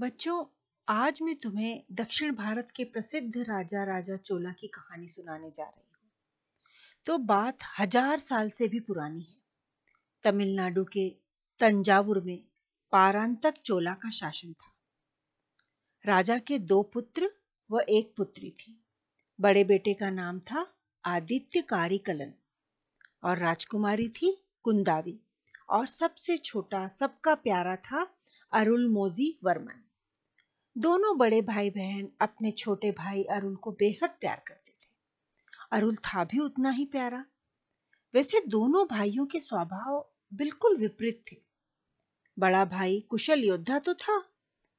बच्चों, आज मैं तुम्हें दक्षिण भारत के प्रसिद्ध राजा राजा चोला की कहानी सुनाने जा रही हूँ। तो बात हज़ार साल से भी पुरानी है। तमिलनाडु के तंजावुर में पारांतक चोला का शासन था। राजा के दो पुत्र व एक पुत्री थी। बड़े बेटे का नाम था आदित्य कारिकलन और राजकुमारी थी कुंदावी और सबसे छोटा, सबका प्यारा था अरुल मोजी वर्मन। दोनों बड़े भाई बहन अपने छोटे भाई अरुल को बेहद प्यार करते थे। अरुल था भी उतना ही प्यारा। वैसे दोनों भाइयों के स्वभाव बिल्कुल विपरीत थे। बड़ा भाई कुशल योद्धा तो था,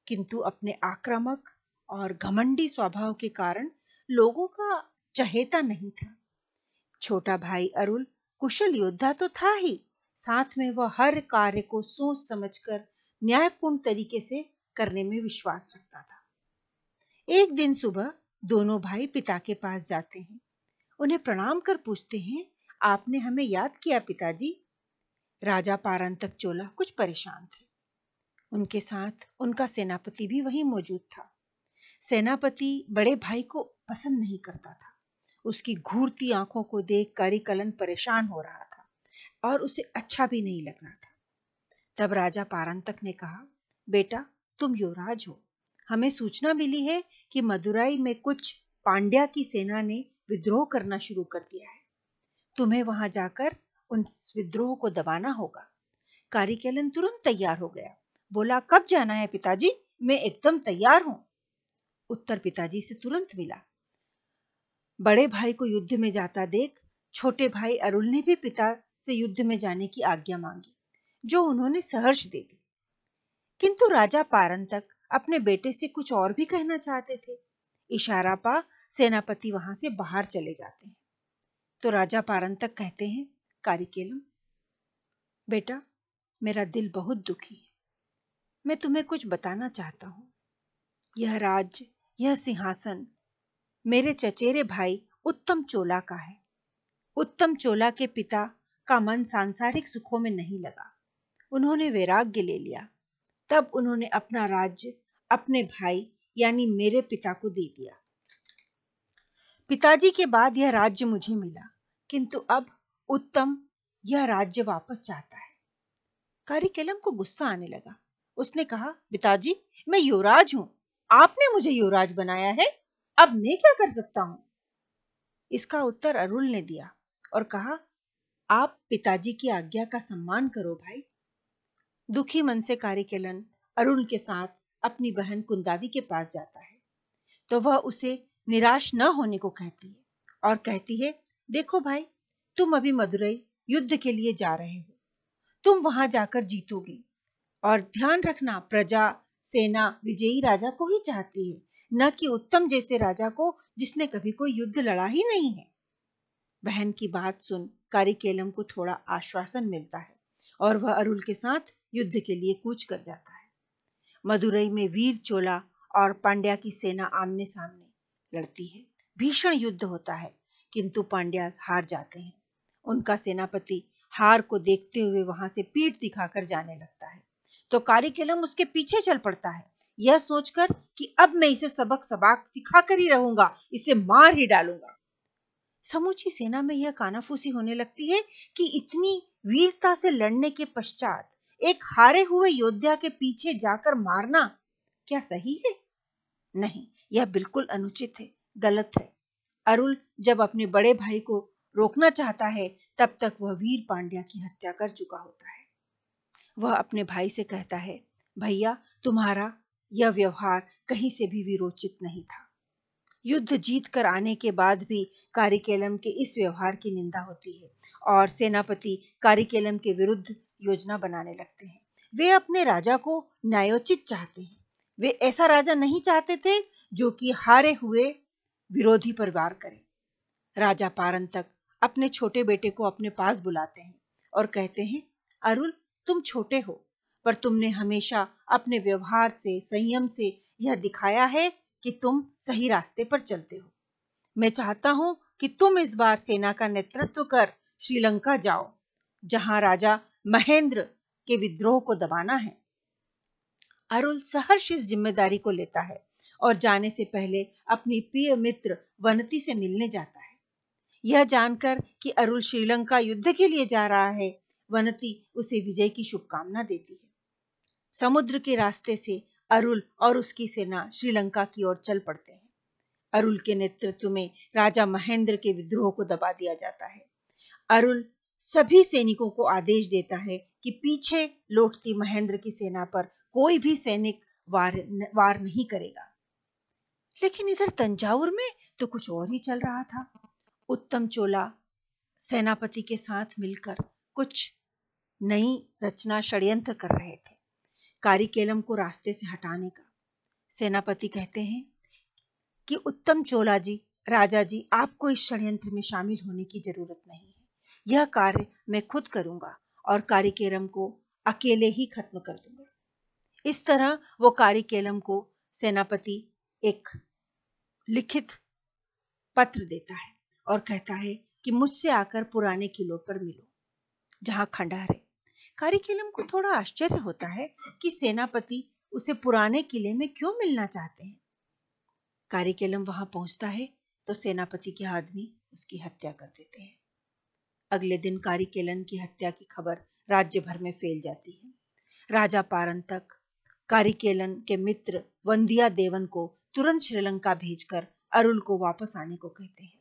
किंतु अपने आक्रामक और घमंडी स्वभाव के कारण लोगों का चहेता नहीं था। छोटा भाई अरुल कुशल योद्धा तो था ही, साथ में वह हर कार्य को सोच समझकर न्यायपूर्ण तरीके से करने में विश्वास रखता था। एक दिन सुबह दोनों भाई पिता के पास जाते हैं। उन्हें प्रणाम कर पूछते हैं, आपने हमें याद किया पिताजी? राजा पारंतक चोला कुछ परेशान थे। उनके साथ उनका सेनापति भी वहीं मौजूद था। सेनापति बड़े भाई को पसंद नहीं करता था। उसकी घूरती आँखों को देख करिकलन परेशान हो रहा था और उसे अच्छा भी नहीं लग रहा था। तब राजा पारंतक ने कहा, बेटा तुम युवराज हो। हमें सूचना मिली है कि मदुराई में कुछ पांड्या की सेना ने विद्रोह करना शुरू कर दिया है। तुम्हें वहाँ जाकर उन विद्रोह को दबाना होगा। कारिकेलन तुरंत तैयार हो गया। बोला, कब जाना है पिताजी? मैं एकदम तैयार हूँ। उत्तर पिताजी से तुरंत मिला, बड़े भाई को युद्ध में जाता देख, छोटे भाई अरुल ने भी पिता से युद्ध में जाने की आज्ञा मांगी, जो उन्होंने सहर्ष दे दी। किंतु राजा पारंतक अपने बेटे से कुछ और भी कहना चाहते थे। इशारा पा, सेनापति वहाँ से बाहर चले जाते हैं। तो राजा पारंतक कहते हैं, कारिकेलम, बेटा, मेरा दिल बहुत दुखी है। मैं तुम्हें कुछ बताना चाहता हूँ। यह राज्य यह सिंहासन, मेरे चचेरे भाई उत्तम चोला का है। उत्तम चोला के पिता का मन सांसारिक सुखों में नहीं लगा। उन्होंने वैराग्य ले लिया। तब उन्होंने अपना राज्य, अपने भाई, यानी मेरे पिता को दे दिया। पिताजी के बाद यह राज्य मुझे मिला, किंतु अब उत्तम यह राज्य वापस चाहता है। कारिकेलम को गुस्सा आने लगा। उसने कहा, पिताजी, मैं युवराज हूँ। आपने मुझे युवराज बनाया है। अब मैं क्या कर सकता हूँ? इसका उत्तर अरुल ने दिया और कहा, आप पिताजी की आज्ञा का सम्मान करो भाई। दुखी मन से कारिकेलन अरुण के साथ अपनी बहन कुंदावी के पास जाता है। तो वह उसे निराश न होने को कहती है और कहती है, देखो भाई, तुम अभी मदुरई युद्ध के लिए जा रहे हो। तुम वहाँ जाकर जीतोगे और ध्यान रखना, प्रजा, सेना, विजयी राजा को ही चाहती है, न कि उत्तम जैसे राजा को जिसने कभी कोई युद्ध लड़ा ही नहीं है। बहन की बात सुन कारिकेलम को थोड़ा आश्वासन मिलता है और वह अरुल के साथ युद्ध के लिए कूच कर जाता है। मदुरई में वीर चोला और पांड्या की सेना आमने सामने लड़ती है। भीषण युद्ध होता है, किंतु पांड्या हार जाते हैं। उनका सेनापति हार को देखते हुए वहाँ से पीठ दिखाकर जाने लगता है। तो कारिकेलम उसके पीछे चल पड़ता है। यह सोचकर कि अब मैं इसे सबक सबाक सिखा कर ही रहूँगा, इसे मार ही डालूँगा। समूची सेना में यह कानाफूसी होने लगती है कि इतनी वीरता से लड़ने के पश्चात एक हारे हुए योद्धा के पीछे जाकर मारना क्या सही है? नहीं, यह बिल्कुल अनुचित है, गलत है। अरुल जब अपने बड़े भाई को रोकना चाहता है, तब तक वह वीर पांड्या की हत्या कर चुका होता है। वह अपने भाई से कहता है, भैया, तुम्हारा यह व्यवहार कहीं से भी विरोचित नहीं था। युद्ध जीत कर आने के बाद भी कारिकेलम के इस व्यवहार की निंदा होती है और सेनापति कारिकेलम के विरुद्ध योजना बनाने लगते हैं। वे अपने राजा को न्यायोचित चाहते हैं। वे ऐसा राजा नहीं चाहते थे जो कि हारे हुए विरोधी पर वार करे। राजा पारंतक अपने छोटे बेटे को अपने पास बुलाते हैं और कहते हैं, अरुल, तुम छोटे हो, पर तुमने हमेशा अपने व्यवहार से, संयम से यह दिखाया है कि तुम सही रास्ते पर चलते हो। मैं चाहता हूँ कि तुम इस बार सेना का नेतृत्व कर श्रीलंका जाओ, जहाँ राजा महेंद्र के विद्रोह को दबाना है। अरुल सहर्ष इस ज़िम्मेदारी को लेता है और जाने से पहले अपनी प्रिय मित्र वनती से मिलने जाता है। यह जानकर कि अरुल श्रीलंका युद्ध के लिए जा रहा है, वनती उसे विजय की शुभकामना देती है। समुद्र के रास्ते से अरुल और उसकी सेना श्रीलंका की ओर चल पड़ते हैं। अरुल के नेतृत्व में राजा महेंद्र के विद्रोह को दबा दिया जाता है। अरुल सभी सैनिकों को आदेश देता है कि पीछे लौटती महेंद्र की सेना पर कोई भी सैनिक वार वार नहीं करेगा। लेकिन इधर तंजावुर में तो कुछ और ही चल रहा था। उत्तम चोला सेनापति के साथ मिलकर कुछ नई रचना षड्यंत्र कर रहे थे कारिकेलम को रास्ते से हटाने का। सेनापति कहते हैं कि उत्तम चोला जी, राजा जी, आपको इस षड्यंत्र में शामिल होने की ज़रूरत नहीं। यह कार्य मैं खुद करूँगा और कारिकेरम को अकेले ही खत्म कर दूँगा। इस तरह वो कारिकेलम को सेनापति एक लिखित पत्र देता है और कहता है कि मुझसे आकर पुराने किलो पर मिलो, जहाँ खंडहर है। कारिकेलम को थोड़ा आश्चर्य होता है कि सेनापति उसे पुराने किले में क्यों मिलना चाहते हैं। कारिकेलम वहाँ पहुँचता है तो सेनापति के आदमी उसकी हत्या कर देते हैं। अगले दिन कारिकेलन की हत्या की खबर राज्य भर में फैल जाती है। राजा पारंतक, कारिकेलन के मित्र वंदिया देवन को तुरंत श्रीलंका भेजकर अरुल को वापस आने को कहते हैं।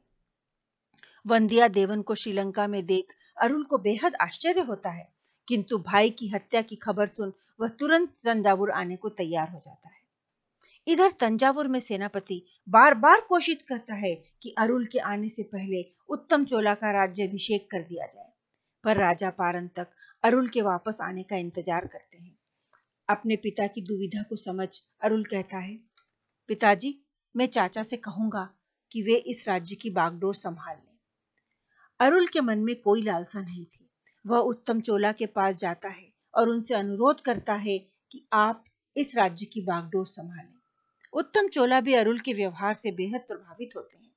वंदिया देवन को श्रीलंका में देख अरुल को बेहद आश्चर्य होता है, किंतु भाई की हत्या की खबर सुन वह तुरंत तंजावुर आने को तैयार हो जाता है। इधर तंजावुर में सेनापति बार बार कोशिश करता है कि अरुल के आने से पहले उत्तम चोला का राज्यभिषेक कर दिया जाए। पर राजा पारन तक अरुल के वापस आने का इंतज़ार करते हैं। अपने पिता की दुविधा को समझ अरुल कहता है, पिताजी, मैं चाचा से कहूँगा कि वे इस राज्य की बागडोर संभाल लें। अरुल के मन में कोई लालसा नहीं थी। वह उत्तम चोला के पास जाता है और उनसे अनुरोध करता है कि आप इस राज्य की बागडोर संभालें। उत्तम चोला भी अरुल के व्यवहार से बेहद प्रभावित होते हैं।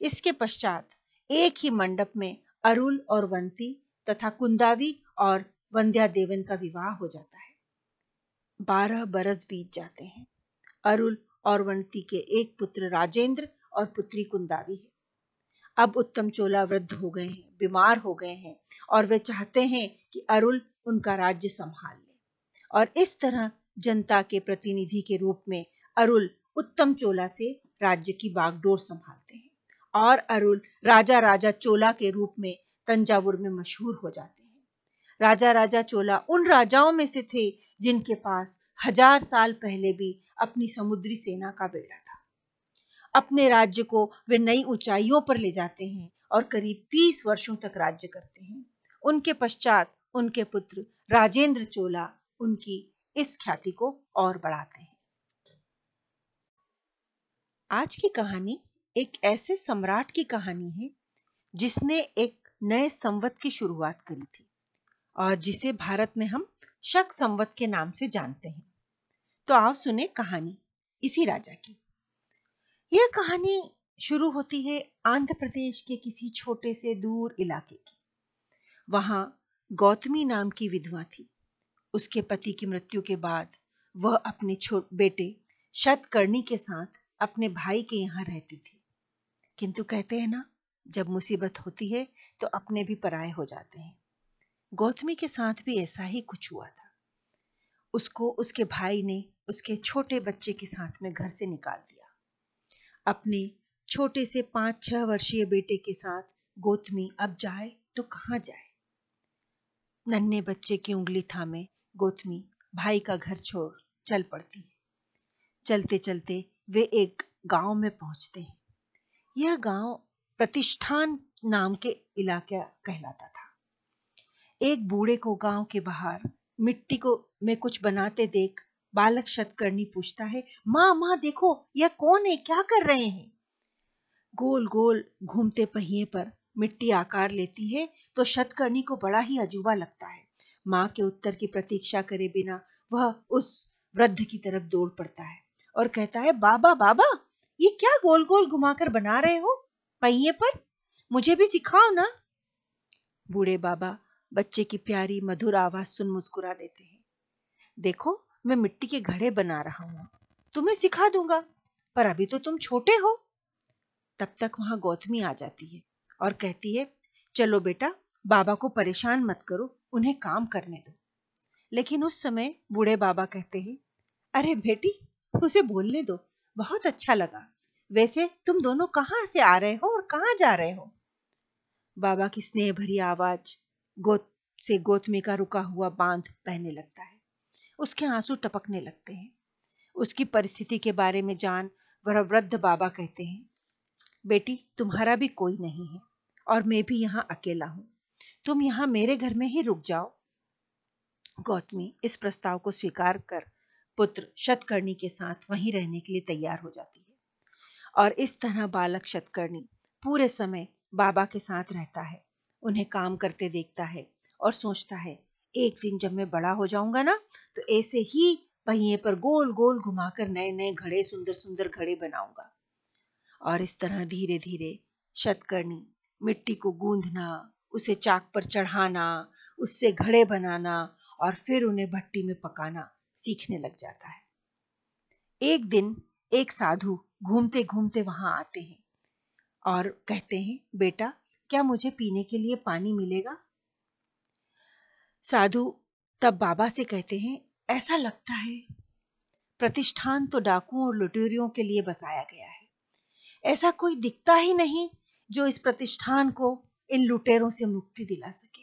इसके पश्चात एक ही मंडप में अरुल और वंती तथा कुंदावी और वंद्या देवन का विवाह हो जाता है। बारह बरस बीत जाते हैं। अरुल और वंती के एक पुत्र राजेंद्र और पुत्री कुंदावी है। अब उत्तम चोला वृद्ध हो गए हैं, बीमार हो गए हैं और वे चाहते हैं कि अरुल उनका राज्य संभाल ले। और इस तरह जनता के प्रतिनिधि के रूप में अरुल उत्तम चोला से राज्य की बागडोर संभालते हैं और अरुल राजा राजा चोला के रूप में तंजावुर में मशहूर हो जाते हैं। राजा राजा चोला उन राजाओं में से थे जिनके पास हज़ार साल पहले भी अपनी समुद्री सेना का बेड़ा था। अपने राज्य को वे नई ऊंचाइयों पर ले जाते हैं और करीब तीस वर्षों तक राज्य करते हैं। उनके पश्चात उनके पुत्र राजेंद्र चोला उनकी इस ख्याति को और बढ़ाते हैं। आज की कहानी एक ऐसे सम्राट की कहानी है, जिसने एक नए संवत की शुरुआत करी थी और जिसे भारत में हम शक संवत के नाम से जानते हैं। तो आओ सुने कहानी इसी राजा की। यह कहानी शुरू होती है आंध्र प्रदेश के किसी छोटे से दूर इलाके की। वहाँ गौतमी नाम की विधवा थी। उसके पति की मृत्यु के बाद वह अपने बेटे शतकर्णी के साथ अपने भाई के यहाँ रहती थी। किंतु कहते हैं ना, जब मुसीबत होती है तो अपने भी पराए हो जाते हैं। गौतमी के साथ भी ऐसा ही कुछ हुआ था। उसको उसके भाई ने उसके छोटे बच्चे के साथ में घर से निकाल दिया। अपने छोटे से पाँच छह वर्षीय बेटे के साथ गौतमी अब जाए तो कहाँ जाए? नन्हे बच्चे की उंगली थामे गौतमी भाई का घर छोड़ चल पड़ती है। चलते चलते वे एक गाँव में पहुँचते हैं। यह गाँव प्रतिष्ठान नाम के इलाके कहलाता था। एक बूढ़े को गाँव के बाहर मिट्टी को, में कुछ बनाते देख बालक शतकर्णी पूछता है, माँ माँ, देखो, यह कौन है? क्या कर रहे हैं? गोल गोल घूमते पहिए पर मिट्टी आकार लेती है तो शतकर्णी को बड़ा ही अजूबा लगता है। माँ के उत्तर की प्रतीक्षा करे बिना वह उस वृद्ध की तरफ़ दौड़ पड़ता है। और कहता है, बाबा बाबा, ये क्या गोल गोल घुमाकर बना रहे हो? पहिए पर? मुझे भी सिखाओ ना। बूढ़े बाबा बच्चे की प्यारी, मधुर आवाज़ सुन मुस्कुरा देते हैं। देखो, मैं मिट्टी के घड़े बना रहा हूँ। तुम्हें सिखा दूँगा, पर अभी तो तुम छोटे हो। तब तक वहाँ गौतमी आ जाती है और कहती है, चलो बेटा, बाबा को परेशान मत करो, उन्हें काम करने दो। लेकिन उस समय बूढ़े बाबा कहते हैं, अरे बेटी उसे बोलने दो। बहुत अच्छा लगा। वैसे तुम दोनों कहाँ से आ रहे हो और कहाँ जा रहे हो? बाबा की स्नेह भरी आवाज़ गोत से गोतमी का रुका हुआ बाँध बहने लगता है। उसके आँसू टपकने लगते हैं। उसकी परिस्थिति के बारे में जान वह वृद्ध बाबा कहते हैं, बेटी, तुम्हारा भी कोई नहीं है और मैं भी यहाँ अकेला हूँ। तुम यहाँ मेरे घर में ही रुक जाओ। गौतमी इस प्रस्ताव को स्वीकार कर पुत्र शतकर्णी के साथ वहीं रहने के लिए तैयार हो जाती है। और इस तरह बालक शतकर्णी पूरे समय बाबा के साथ रहता है। उन्हें काम करते देखता है और सोचता है, एक दिन जब मैं बड़ा हो जाऊँगा ना तो ऐसे ही पहिए पर गोल गोल घुमाकर नए नए घड़े सुंदर सुंदर घड़े बनाऊँगा। और इस तरह धीरे धीरे शतकर्णी मिट्टी को गूंधना उसे चाक पर चढ़ाना, उससे घड़े बनाना और फिर उन्हें भट्टी में पकाना सीखने लग जाता है। एक दिन एक साधु घूमते घूमते वहाँ आते हैं और कहते हैं, बेटा, क्या मुझे पीने के लिए पानी मिलेगा? साधु तब बाबा से कहते हैं, ऐसा लगता है। प्रतिष्ठान तो डाकुओं और लुटेरियों के लिए बसाया गया है। ऐसा कोई दिखता ही नहीं जो इस प्रतिष्ठान को इन लुटेरों से मुक्ति दिला सके।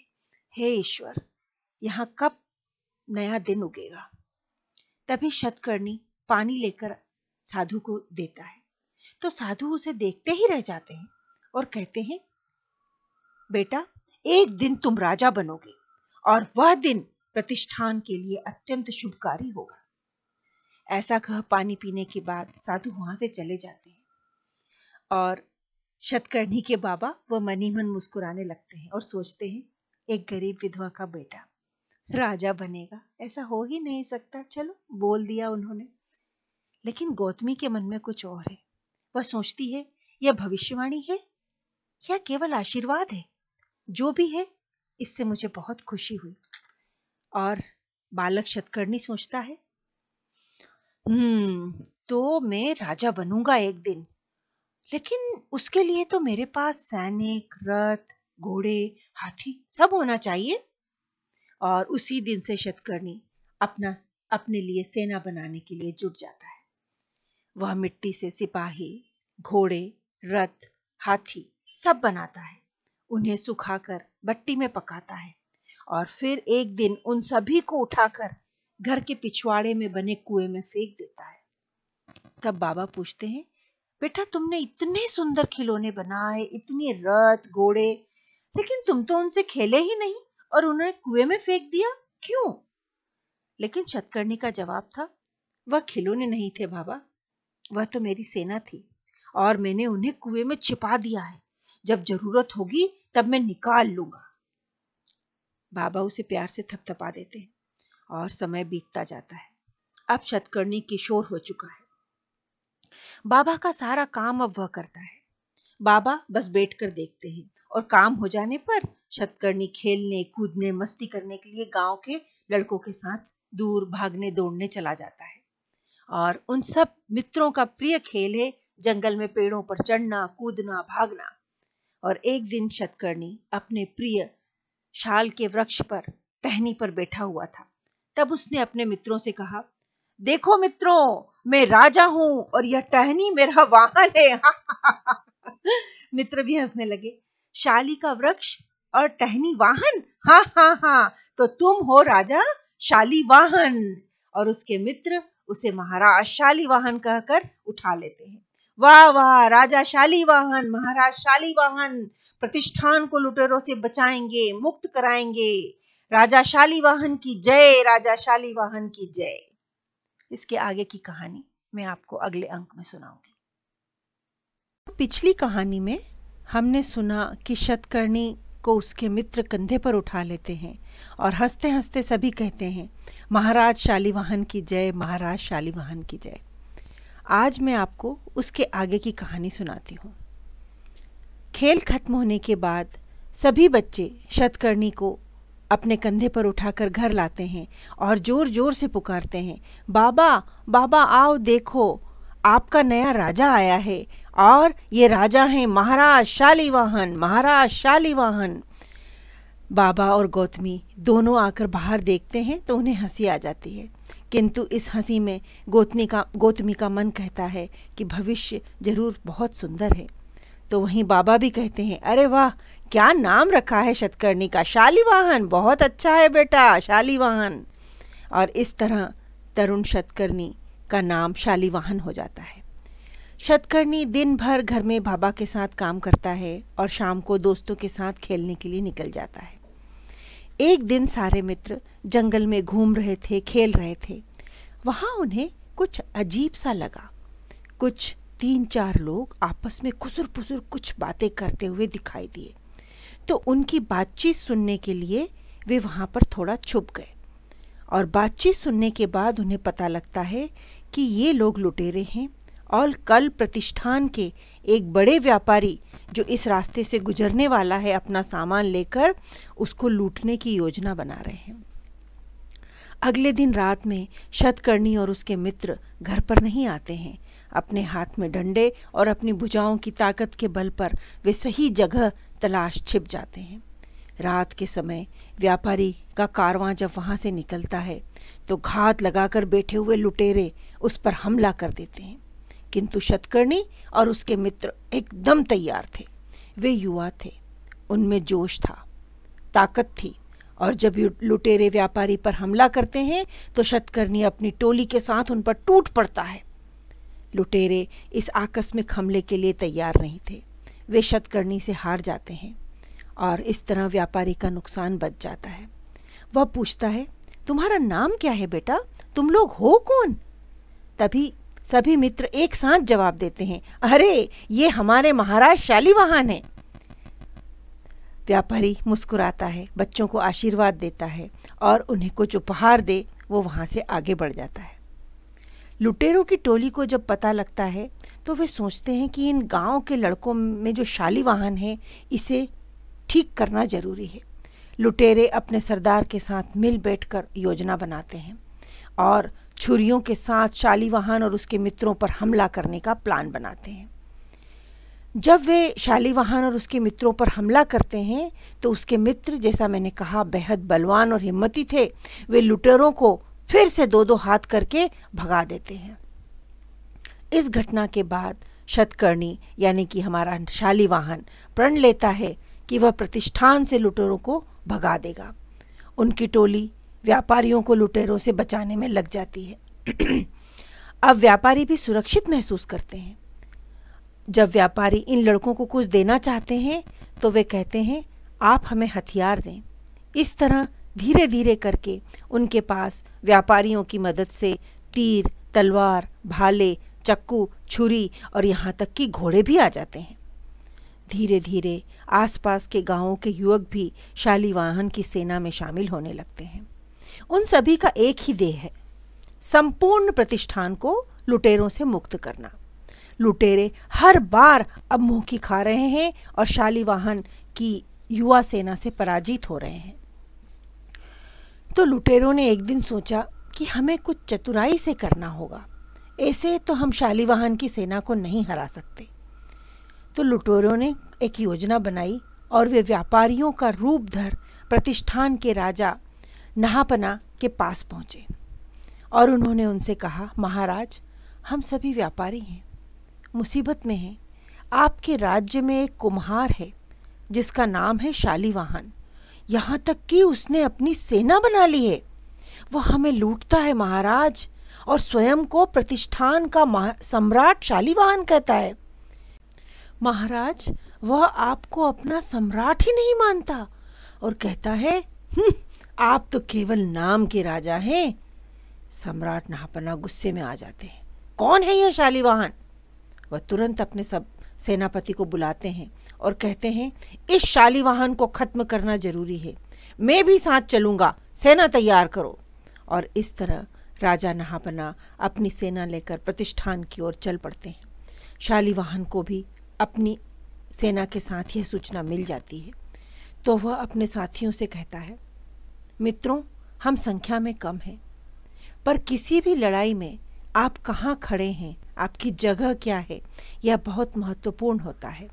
हे ईश्वर, यहाँ कब नया दिन उगेगा? तभी शतकर्णी पानी लेकर साधु को देता है। तो साधु उसे देखते ही रह जाते हैं और कहते हैं, बेटा, एक दिन तुम राजा बनोगे और वह दिन प्रतिष्ठान के लिए अत्यंत शुभकारी होगा ऐसा कह पानी पीने के बाद साधु वहाँ से चले जाते हैं और शतकर्णी के बाबा वह मनी मन मुस्कुराने लगते हैं और सोचते हैं, एक गरीब विधवा का बेटा राजा बनेगा। ऐसा हो ही नहीं सकता। चलो, बोल दिया उन्होंने। लेकिन गौतमी के मन में कुछ और है। वह सोचती है, यह भविष्यवाणी है? या केवल आशीर्वाद है? जो भी है, इससे मुझे बहुत खुशी हुई। और बालक शतकर्णी सोचता है हम्म तो मैं राजा बनूँगा एक दिन। लेकिन उसके लिए तो मेरे पास सैनिक, रथ, घोड़े, हाथी सब होना चाहिए। और उसी दिन से शतकर्णी अपना, अपने लिए सेना बनाने के लिए जुट जाता है। वह मिट्टी से सिपाही, घोड़े, रथ, हाथी सब बनाता है। उन्हें सुखाकर भट्टी में पकाता है और फिर एक दिन उन सभी को उठाकर घर के पिछवाड़े में बने कुएँ में फेंक देता है। तब बाबा पूछते हैं, बेटा, तुमने इतने सुंदर खिलौने बनाए, इतने रथ, घोड़े, लेकिन तुम तो उनसे खेले ही नहीं। और उन्होंने कुएँ में फेंक दिया? क्यों? लेकिन शतकर्णी का जवाब था, वह खिलौने नहीं थे बाबा। वह तो मेरी सेना थी और मैंने उन्हें कुएँ में छिपा दिया है। जब ज़रूरत होगी, तब मैं निकाल लूँगा। बाबा उसे प्यार से थपथपा देते हैं और समय बीतता जाता है। अब शतकर्णी किशोर हो चुका है। बाबा का सारा काम अब वह करता है। बाबा बस बैठकर देखते हैं और काम हो जाने पर शतकर्णी खेलने, कूदने, मस्ती करने के लिए गाँव के लड़कों के साथ दूर भागने, दौड़ने चला जाता है। और उन सब मित्रों का प्रिय खेल है जंगल में पेड़ों पर चढ़ना, कूदना, भागना। और एक दिन शतकर्णी अपने प्रिय शाल के वृक्ष पर, टहनी पर बैठा हुआ था। तब उसने अपने मित्रों से कहा, देखो मित्रों, मैं राजा हूँ और यह टहनी मेरा वाहन है। मित्र भी हंसने लगे। शाली का वृक्ष और टहनी वाहन। हाँ हाँ हाँ। तो तुम हो राजा शाली वाहन। और उसके मित्र उसे महाराज शाली वाहन कहकर उठा लेते हैं। वाह वाह, राजा शाली वाहन, महाराज शाली वाहन। प्रतिष्ठान को लुटेरों से बचाएँगे, मुक्त कराएँगे। राजा शाली वाहन की जय, राजा शाली वाहन की जय। इसके आगे की कहानी मैं आपको अगले अंक में सुनाऊँगी। पिछली कहानी में हमने सुना कि शतकर्णी को उसके मित्र कंधे पर उठा लेते हैं और हँसते हँसते सभी कहते हैं, महाराज शालीवाहन की जय, महाराज शालीवाहन की जय। आज मैं आपको उसके आगे की कहानी सुनाती हूँ। खेल खत्म होने के बाद सभी बच्चे शतकर्णी को अपने कंधे पर उठाकर घर लाते हैं और ज़ोर ज़ोर से पुकारते हैं, बाबा बाबा, आओ देखो आपका नया राजा आया है और ये राजा हैं महाराज शालीवाहन महाराज शालीवाहन। बाबा और गौतमी दोनों आकर बाहर देखते हैं तो उन्हें हँसी आ जाती है। किंतु इस हँसी में गोतनी का, गौतमी का मन कहता है कि भविष्य ज़रूर बहुत सुंदर है। तो वहीं बाबा भी कहते हैं, अरे वाह, क्या नाम रखा है शतकर्णी का? शालीवाहन, बहुत अच्छा है बेटा, शालीवाहन। और इस तरह तरुण शतकर्णी का नाम शालीवाहन हो जाता है। शतकर्णी दिन भर घर में बाबा के साथ काम करता है और शाम को दोस्तों के साथ खेलने के लिए निकल जाता है। एक दिन सारे मित्र जंगल में घूम रहे थे, खेल रहे थे। वहाँ उन्हें कुछ अजीब सा लगा। कुछ तीन चार लोग आपस में खुसुर पुसुर कुछ बातें करते हुए दिखाई दिए। तो उनकी बातचीत सुनने के लिए वे वहाँ पर थोड़ा छुप गए। और बातचीत सुनने के बाद उन्हें पता लगता है कि ये लोग लुटेरे हैं और कल प्रतिष्ठान के एक बड़े व्यापारी जो इस रास्ते से गुजरने वाला है अपना सामान लेकर उसको लूटने की योजना बना रहे हैं। अगले दिन रात में शतकर्णी और उसके मित्र घर पर नहीं आते हैं। अपने हाथ में डंडे और अपनी भुजाओं की ताकत के बल पर वे सही जगह तलाश छिप जाते हैं। रात के समय व्यापारी का कारवां जब वहाँ से निकलता है तो घात लगाकर बैठे हुए लुटेरे उस पर हमला कर देते हैं। किंतु शतकर्णी और उसके मित्र एकदम तैयार थे। वे युवा थे। उनमें जोश था। ताकत थी। और जब लुटेरे व्यापारी पर हमला करते हैं तो शतकर्णी अपनी टोली के साथ उन पर टूट पड़ता है। लुटेरे इस आकस्मिक हमले के लिए तैयार नहीं थे। वे शतकर्णी से हार जाते हैं और इस तरह व्यापारी का नुकसान बच जाता है। वह पूछता है, तुम्हारा नाम क्या है बेटा? तुम लोग हो कौन? तभी सभी मित्र एक साथ जवाब देते हैं, अरे, ये हमारे महाराज शालीवाहन है। व्यापारी मुस्कुराता है, बच्चों को आशीर्वाद देता है और उन्हें कुछ उपहार दे, वो वहाँ से आगे बढ़ जाता है। लुटेरों की टोली को जब पता लगता है तो वे सोचते हैं कि इन गाँव के लड़कों में जो शालीवाहन है, इसे ठीक करना ज़रूरी है। लुटेरे अपने सरदार के साथ मिल बैठकर योजना बनाते हैं और छुरियों के साथ शालीवाहन और उसके मित्रों पर हमला करने का प्लान बनाते हैं। जब वे शालीवाहन और उसके मित्रों पर हमला करते हैं तो उसके मित्र, जैसा मैंने कहा, बेहद बलवान और हिम्मती थे। वे लुटेरों को फिर से दो दो हाथ करके भगा देते हैं। इस घटना के बाद शतकर्णी, यानी कि हमारा शालीवाहन, प्रण लेता है कि वह प्रतिष्ठान से लुटेरों को भगा देगा। उनकी टोली व्यापारियों को लुटेरों से बचाने में लग जाती है। अब व्यापारी भी सुरक्षित महसूस करते हैं। जब व्यापारी इन लड़कों को कुछ देना चाहते हैं तो वे कहते हैं, आप हमें हथियार दें। इस तरह धीरे धीरे करके उनके पास व्यापारियों की मदद से तीर, तलवार, भाले, चक्कू, छुरी और यहाँ तक कि घोड़े भी आ जाते हैं। धीरे धीरे आसपास के गाँवों के युवक भी शालीवाहन की सेना में शामिल होने लगते हैं। उन सभी का एक ही देह है। संपूर्ण प्रतिष्ठान को लुटेरों से मुक्त करना। लुटेरे हर बार अब मुँह की खा रहे हैं और शालीवाहन की युवा सेना से पराजित हो रहे हैं। तो लुटेरों ने एक दिन सोचा कि हमें कुछ चतुराई से करना होगा। ऐसे तो हम शालीवाहन की सेना को नहीं हरा सकते। तो लुटेरों ने एक योजना बनाई और वे व्यापारियों का रूप धर प्रतिष्ठान के राजा नहापना के पास पहुँचे और उन्होंने उनसे कहा महाराज हम सभी व्यापारी हैं मुसीबत में हैं। आपके राज्य में एक कुम्हार है जिसका नाम है शालीवाहन। यहाँ तक कि उसने अपनी सेना बना ली है। वह हमें लूटता है महाराज और स्वयं को प्रतिष्ठान का सम्राट शालीवाहन कहता है। महाराज वह आपको अपना सम्राट ही नहीं मानता और कहता है हम्म, आप तो केवल नाम के राजा हैं। सम्राट नहापना गुस्से में आ जाते हैं। कौन है यह शालीवाहन वह तुरंत अपने सब सेनापति को बुलाते हैं और कहते हैं, इस शालीवाहन को खत्म करना ज़रूरी है। मैं भी साथ चलूँगा। सेना तैयार करो। और इस तरह राजा नहापना अपनी सेना लेकर प्रतिष्ठान की ओर चल पड़ते हैं। शालीवाहन को भी अपनी सेना के साथ यह सूचना मिल जाती है। तो वह अपने साथियों से कहता है मित्रों, हम संख्या में कम हैं। पर किसी भी लड़ाई में आप कहाँ खड़े हैं? आपकी जगह क्या है? यह बहुत महत्वपूर्ण होता है।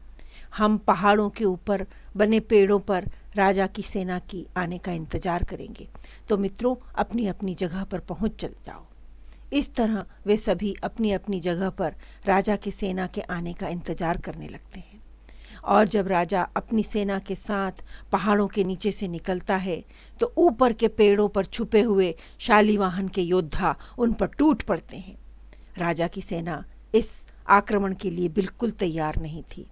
हम पहाड़ों के ऊपर बने पेड़ों पर राजा की सेना की आने का इंतज़ार करेंगे। तो मित्रों अपनी अपनी जगह पर पहुँच चल जाओ। इस तरह वे सभी अपनी अपनी जगह पर राजा की सेना के आने का इंतज़ार करने लगते हैं। और जब राजा अपनी सेना के साथ पहाड़ों के नीचे से निकलता है तो ऊपर के पेड़ों पर छुपे हुए शालीवाहन के योद्धा उन पर टूट पड़ते हैं। राजा की सेना इस आक्रमण के लिए बिल्कुल तैयार नहीं थी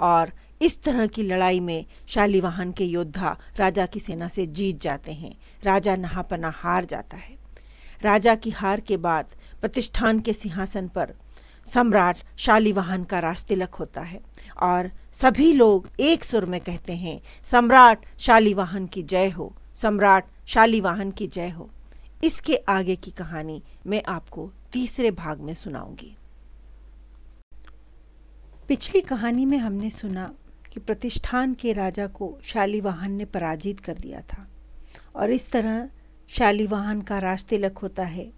और इस तरह की लड़ाई में शालीवाहन के योद्धा राजा की सेना से जीत जाते हैं। राजा नहापना हार जाता है। राजा की हार के बाद प्रतिष्ठान के सिंहासन पर सम्राट शालीवाहन का रास्तिलक होता है। और सभी लोग एक सुर में कहते हैं, सम्राट शालीवाहन की जय हो, सम्राट शालीवाहन की जय हो। इसके आगे की कहानी मैं आपको तीसरे भाग में सुनाऊँगी। पिछली कहानी में हमने सुना कि प्रतिष्ठान के राजा को शालीवाहन ने पराजित कर दिया था और इस तरह शालीवाहन का राज तिलक होता है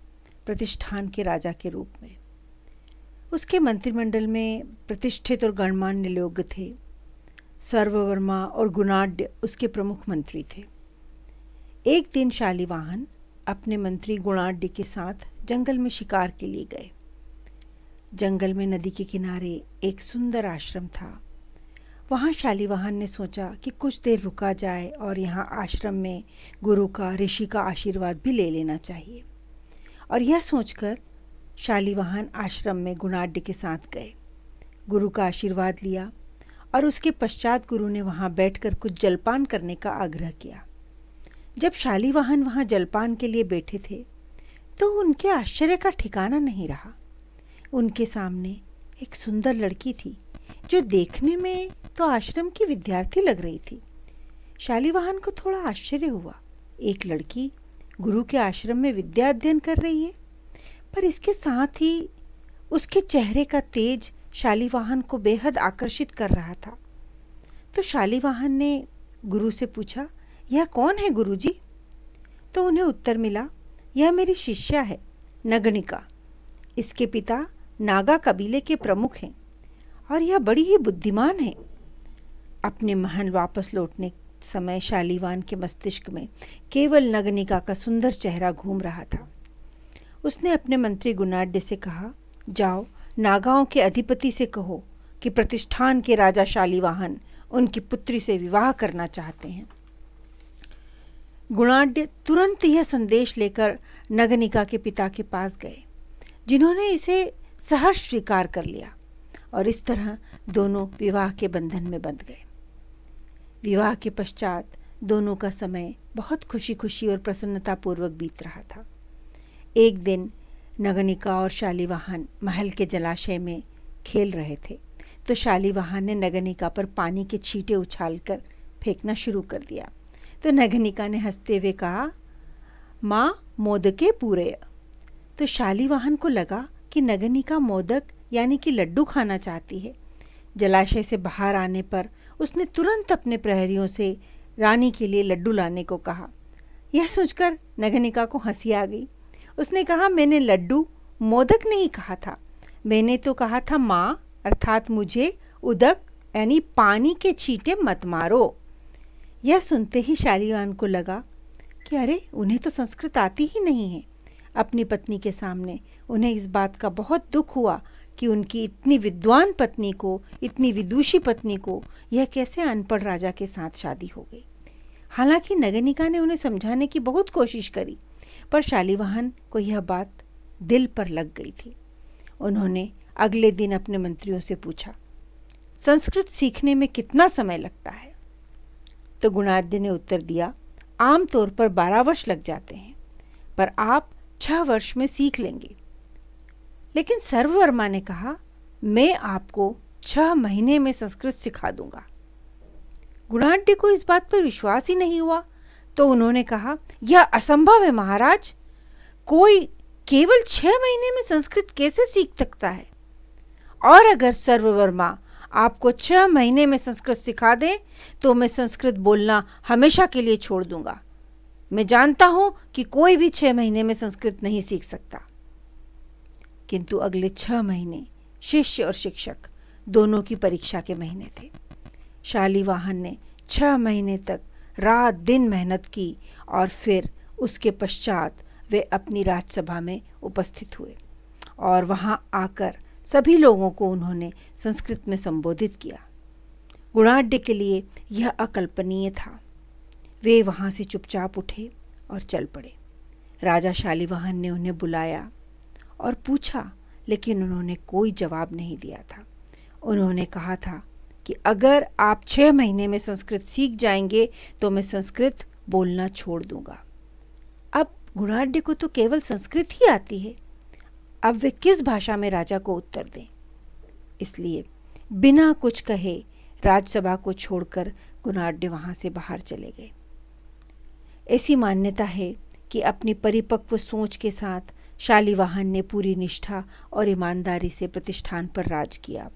प्रतिष्ठान के राजा के रूप में। उसके मंत्रिमंडल में प्रतिष्ठित और गणमान्य लोग थे। सर्ववर्मा और गुणाढ़ उसके प्रमुख मंत्री थे। एक दिन शालीवाहन अपने मंत्री गुणाढ़ के साथ जंगल में शिकार के लिए गए। जंगल में नदी के किनारे एक सुंदर आश्रम था। वहाँ शालीवाहन ने सोचा कि कुछ देर रुका जाए और यहाँ आश्रम में गुरु का, ऋषि का आशीर्वाद भी ले लेना चाहिए। और यह सोचकर शालीवाहन आश्रम में गुणाढ़ के साथ गए। गुरु का आशीर्वाद लिया और उसके पश्चात गुरु ने वहाँ बैठकर कुछ जलपान करने का आग्रह किया। जब शालीवाहन वहाँ जलपान के लिए बैठे थे तो उनके आश्चर्य का ठिकाना नहीं रहा। उनके सामने एक सुंदर लड़की थी, जो देखने में तो आश्रम की विद्यार्थी लग रही थी। शालीवाहन को थोड़ा आश्चर्य हुआ। एक लड़की गुरु के आश्रम में विद्या अध्ययन कर रही है? पर इसके साथ ही उसके चेहरे का तेज शालीवाहन को बेहद आकर्षित कर रहा था। तो शालीवाहन ने गुरु से पूछा, यह कौन है गुरुजी? तो उन्हें उत्तर मिला, यह मेरी शिष्या है नगनिका इसके पिता नागा कबीले के प्रमुख हैं और यह बड़ी ही बुद्धिमान है। अपने महल वापस लौटने समय शालीवान के मस्तिष्क में केवल नगनिका का सुंदर चेहरा घूम रहा था। उसने अपने मंत्री गुनाड्य से कहा, जाओ नागाओं के अधिपति से कहो कि प्रतिष्ठान के राजा शालीवाहन उनकी पुत्री से विवाह करना चाहते हैं गुणाढ़ तुरंत यह संदेश लेकर नगनिका के पिता के पास गए, जिन्होंने इसे सहर्ष स्वीकार कर लिया और इस तरह दोनों विवाह के बंधन में बंध गए। विवाह के पश्चात दोनों का समय बहुत खुशी खुशी और प्रसन्नतापूर्वक बीत रहा था। एक दिन नगनिका और शालीवाहन महल के जलाशय में खेल रहे थे। तो शालीवाहन ने नगनिका पर पानी के छींटे उछालकर फेंकना शुरू कर दिया। तो नगनिका ने हँसते हुए कहा, माँ, मोदके पूरे। तो शालीवाहन को लगा कि नगनिका मोदक यानी कि लड्डू खाना चाहती है। जलाशय से बाहर आने पर उसने तुरंत अपने प्रहरियों से रानी के लिए लड्डू लाने को कहा। यह सोचकर नगनिका को हँसी आ गई। उसने कहा, मैंने लड्डू मोदक नहीं कहा था। मैंने तो कहा था, माँ, अर्थात मुझे उदक, यानी पानी के छींटे मत मारो। यह सुनते ही शालीवान को लगा कि अरे, उन्हें तो संस्कृत आती ही नहीं है। अपनी पत्नी के सामने उन्हें इस बात का बहुत दुख हुआ कि उनकी इतनी विद्वान पत्नी को, इतनी विदुषी पत्नी को यह कैसे अनपढ़ राजा के साथ शादी हो गई। हालाँकि नगनिका ने उन्हें समझाने की बहुत कोशिश करी। पर शालीवाहन को यह बात दिल पर लग गई थी। उन्होंने अगले दिन अपने मंत्रियों से पूछा, संस्कृत सीखने में कितना समय लगता है? तो गुणाद्य ने उत्तर दिया आमतौर पर बारह वर्ष लग जाते हैं, पर आप छह वर्ष में सीख लेंगे। लेकिन सर्ववर्मा ने कहा, मैं आपको छह महीने में संस्कृत सिखा दूँगा। गुणाढ़ को इस बात पर विश्वास ही नहीं हुआ तो उन्होंने कहा, यह असंभव है महाराज। कोई केवल छह महीने में संस्कृत कैसे सीख सकता है? और अगर सर्ववर्मा आपको छह महीने में संस्कृत सिखा दे तो मैं संस्कृत बोलना हमेशा के लिए छोड़ दूँगा। मैं जानता हूँ कि कोई भी छह महीने में संस्कृत नहीं सीख सकता। किंतु अगले छह महीने शिष्य और शिक्षक दोनों की परीक्षा के महीने थे। शालीवाहन ने छह महीने तक रात दिन मेहनत की और फिर उसके पश्चात वे अपनी राज्यसभा में उपस्थित हुए और वहाँ आकर सभी लोगों को उन्होंने संस्कृत में संबोधित किया। गुणाढ़ के लिए यह अकल्पनीय था। वे वहाँ से चुपचाप उठे और चल पड़े। राजा शालीवाहन ने उन्हें बुलाया और पूछा, लेकिन उन्होंने कोई जवाब नहीं दिया था। उन्होंने कहा था कि अगर आप छः महीने में संस्कृत सीख जाएँगे तो मैं संस्कृत बोलना छोड़ दूँगा। अब गुणाढ़ को तो केवल संस्कृत ही आती है। अब वे किस भाषा में राजा को उत्तर दें? इसलिए बिना कुछ कहे राजसभा को छोड़कर गुनाड्य वहाँ से बाहर चले गए। ऐसी मान्यता है कि अपनी परिपक्व सोच के साथ शालीवाहन ने पूरी निष्ठा और ईमानदारी से प्रतिष्ठान पर राज किया।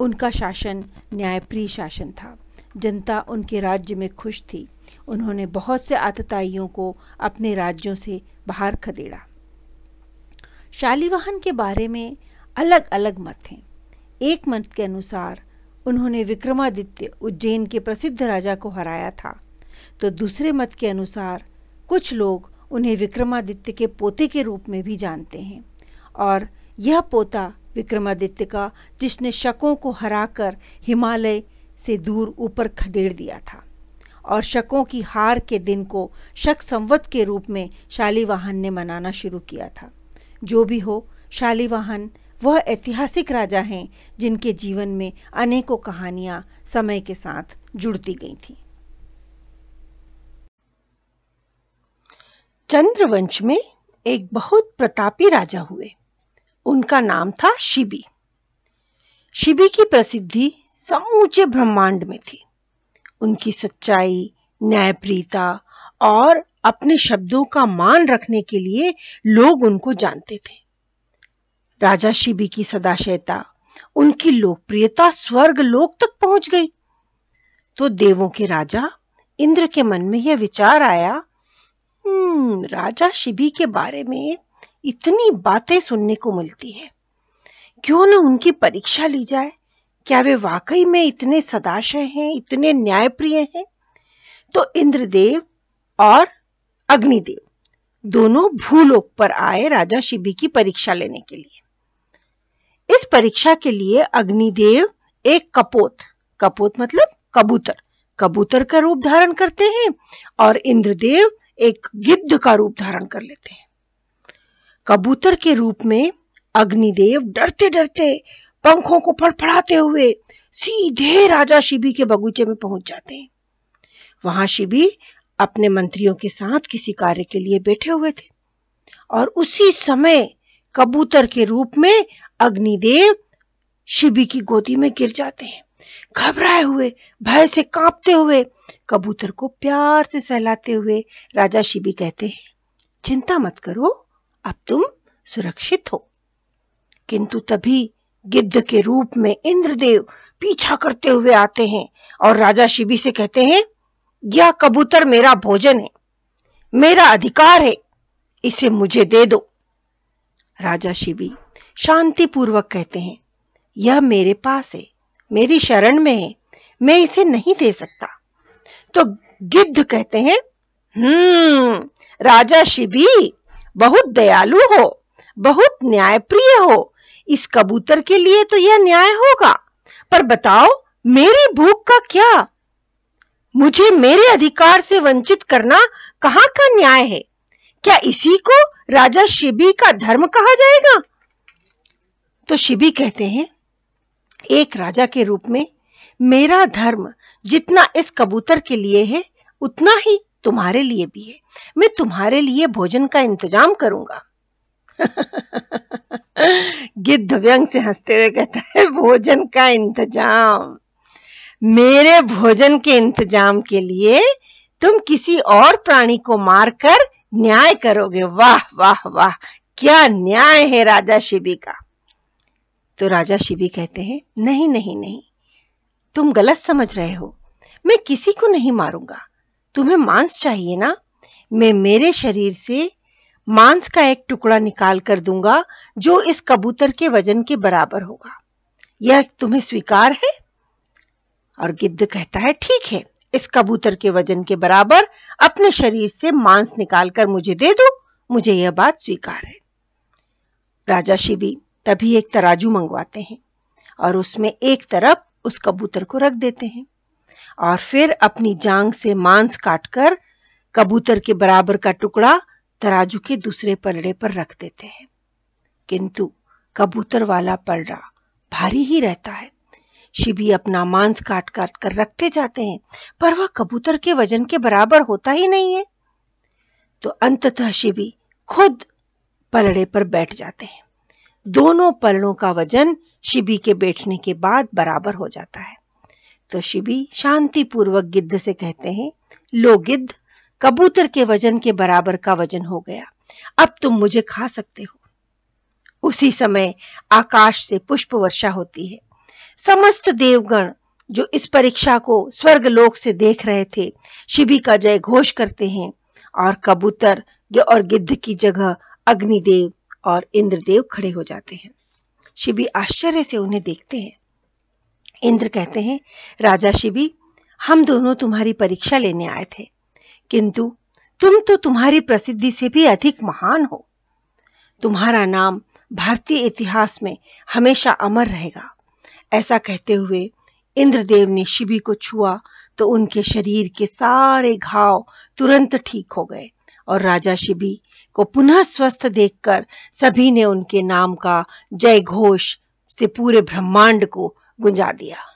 उनका शासन न्यायप्रिय शासन था। जनता उनके राज्य में खुश थी। उन्होंने बहुत से आतताइयों को अपने राज्यों से बाहर खदेड़ा। शालीवाहन के बारे में अलग अलग मत हैं। एक मत के अनुसार उन्होंने विक्रमादित्य उज्जैन के प्रसिद्ध राजा को हराया था। तो दूसरे मत के अनुसार कुछ लोग उन्हें विक्रमादित्य के पोते के रूप में भी जानते हैं। और यह पोता विक्रमादित्य का, जिसने शकों को हराकर हिमालय से दूर ऊपर खदेड़ दिया था। और शकों की हार के दिन को शक संवत के रूप में शालीवाहन ने मनाना शुरू किया था। जो भी हो, शालीवाहन वह ऐतिहासिक राजा हैं, जिनके जीवन में अनेकों कहानियाँ समय के साथ जुड़ती गई थीं। चंद्रवंश में एक बहुत प्रतापी राजा हुए। उनका नाम था शिबी। शिबी की प्रसिद्धि समूचे ब्रह्मांड में थी। उनकी सच्चाई न्यायप्रियता और अपने शब्दों का मान रखने के लिए लोग उनको जानते थे। राजा शिबी की सदाशयता, उनकी लोकप्रियता स्वर्ग लोक तक पहुँच गई। तो देवों के राजा, इंद्र के मन में यह विचार आया हम्म राजा शिबी के बारे में इतनी बातें सुनने को मिलती है। क्यों न उनकी परीक्षा ली जाए? क्या वे वाकई में इतने सदाशय हैं, इतने न्यायप्रिय हैं? तो इंद्रदेव और अग्निदेव दोनों भूलोक पर आए राजा शिबी की परीक्षा लेने के लिए। इस परीक्षा के लिए अग्निदेव एक कपोत कपोत मतलब कबूतर कबूतर का रूप धारण करते हैं और इंद्रदेव एक गिद्ध का रूप धारण कर लेते हैं। कबूतर के रूप में अग्निदेव डरते डरते पंखों को फड़फड़ाते हुए सीधे राजा शिबी के बगीचे में पहुँच जाते हैं। वहाँ शिबी अपने मंत्रियों के साथ किसी कार्य के लिए बैठे हुए थे और उसी समय कबूतर के रूप में अग्निदेव शिबी की गोदी में गिर जाते हैं। घबराए हुए, भय से कांपते हुए कबूतर को प्यार से सहलाते हुए राजा शिबी कहते हैं, चिंता मत करो अब तुम सुरक्षित हो। किंतु तभी गिद्ध के रूप में इंद्रदेव पीछा करते हुए आते हैं और राजा शिबी से कहते हैं यह कबूतर मेरा भोजन है, मेरा अधिकार है, इसे मुझे दे दो। राजा शिबी शांति पूर्वक कहते हैं, यह मेरे पास है, मेरी शरण में है, मैं इसे नहीं दे सकता। तो गिद्ध कहते हैं हम्म राजा शिबी बहुत दयालु हो, बहुत न्यायप्रिय हो। इस कबूतर के लिए तो यह न्याय होगा। पर बताओ, मेरी भूख का क्या? मुझे मेरे अधिकार से वंचित करना कहाँ का न्याय है? क्या इसी को राजा शिबी का धर्म कहा जाएगा? तो शिबी कहते हैं, एक राजा के रूप में मेरा धर्म जितना इस कबूतर के लिए है, उतना ही तुम्हारे लिए भी है। मैं तुम्हारे लिए भोजन का इंतज़ाम करूँगा। गिद्ध व्यंग से हँसते हुए कहता है, भोजन का इंतज़ाम। मेरे भोजन के इंतज़ाम के लिए तुम किसी और प्राणी को मारकर न्याय करोगे। वाह वाह वाह! क्या न्याय है राजा शिबी का? तो राजा शिबी कहते हैं, नहीं नहीं नहीं। तुम गलत समझ रहे हो। मैं किसी को नहीं मारूँगा। तुम्हें मांस चाहिए ना? मैं मेरे शरीर से मांस का एक टुकड़ा निकाल कर दूँगा, जो इस कबूतर के वज़न के बराबर होगा। यह तुम्हें स्वीकार है? और गिद्ध कहता है, ठीक है, इस कबूतर के वज़न के बराबर अपने शरीर से मांस निकालकर मुझे दे दो, मुझे यह बात स्वीकार है। राजा शिवी तभी एक तराजू मंगवाते हैं और उसमें एक तरफ़ उस कबूतर को रख देते हैं। और फिर अपनी जांग से मांस काटकर कबूतर के बराबर का टुकड़ा तराजू के दूसरे पलड़े पर रख देते हैं। किंतु कबूतर वाला पलड़ा भारी ही रहता है। शिबी अपना मांस काट काट कर रखते जाते हैं, पर वह कबूतर के वज़न के बराबर होता ही नहीं है। तो अंततः शिबी खुद पलड़े पर बैठ जाते हैं। दोनों पलड़ों का वज़न शिबी के बैठने के बाद बराबर हो जाता है। तो शिबी शांति पूर्वक गिद्ध से कहते हैं, लो गिद्ध, कबूतर के वज़न के बराबर का वज़न हो गया। अब तुम मुझे खा सकते हो। उसी समय आकाश से पुष्प वर्षा होती है। समस्त देवगण जो इस परीक्षा को स्वर्ग लोक से देख रहे थे, शिबी का जय घोष करते हैं। और कबूतर और गिद्ध की जगह अग्निदेव और इंद्रदेव खड़े हो जाते हैं। शिबी आश्चर्य से उन्हें देखते हैं। इंद्र कहते हैं, राजा शिबी, हम दोनों तुम्हारी परीक्षा लेने आए थे। किंतु तुम तो तुम्हारी प्रसिद्धि से भी अधिक महान हो। तुम्हारा नाम भारतीय इतिहास में हमेशा अमर रहेगा। ऐसा कहते हुए इंद्रदेव ने शिबी को छुआ तो उनके शरीर के सारे घाव तुरंत ठीक हो गए और राजा शिबी को पुनः स्वस्थ देखकर सभी ने उनके नाम का जय घोष से पूरे ब्रह्मांड को गुंजा दिया।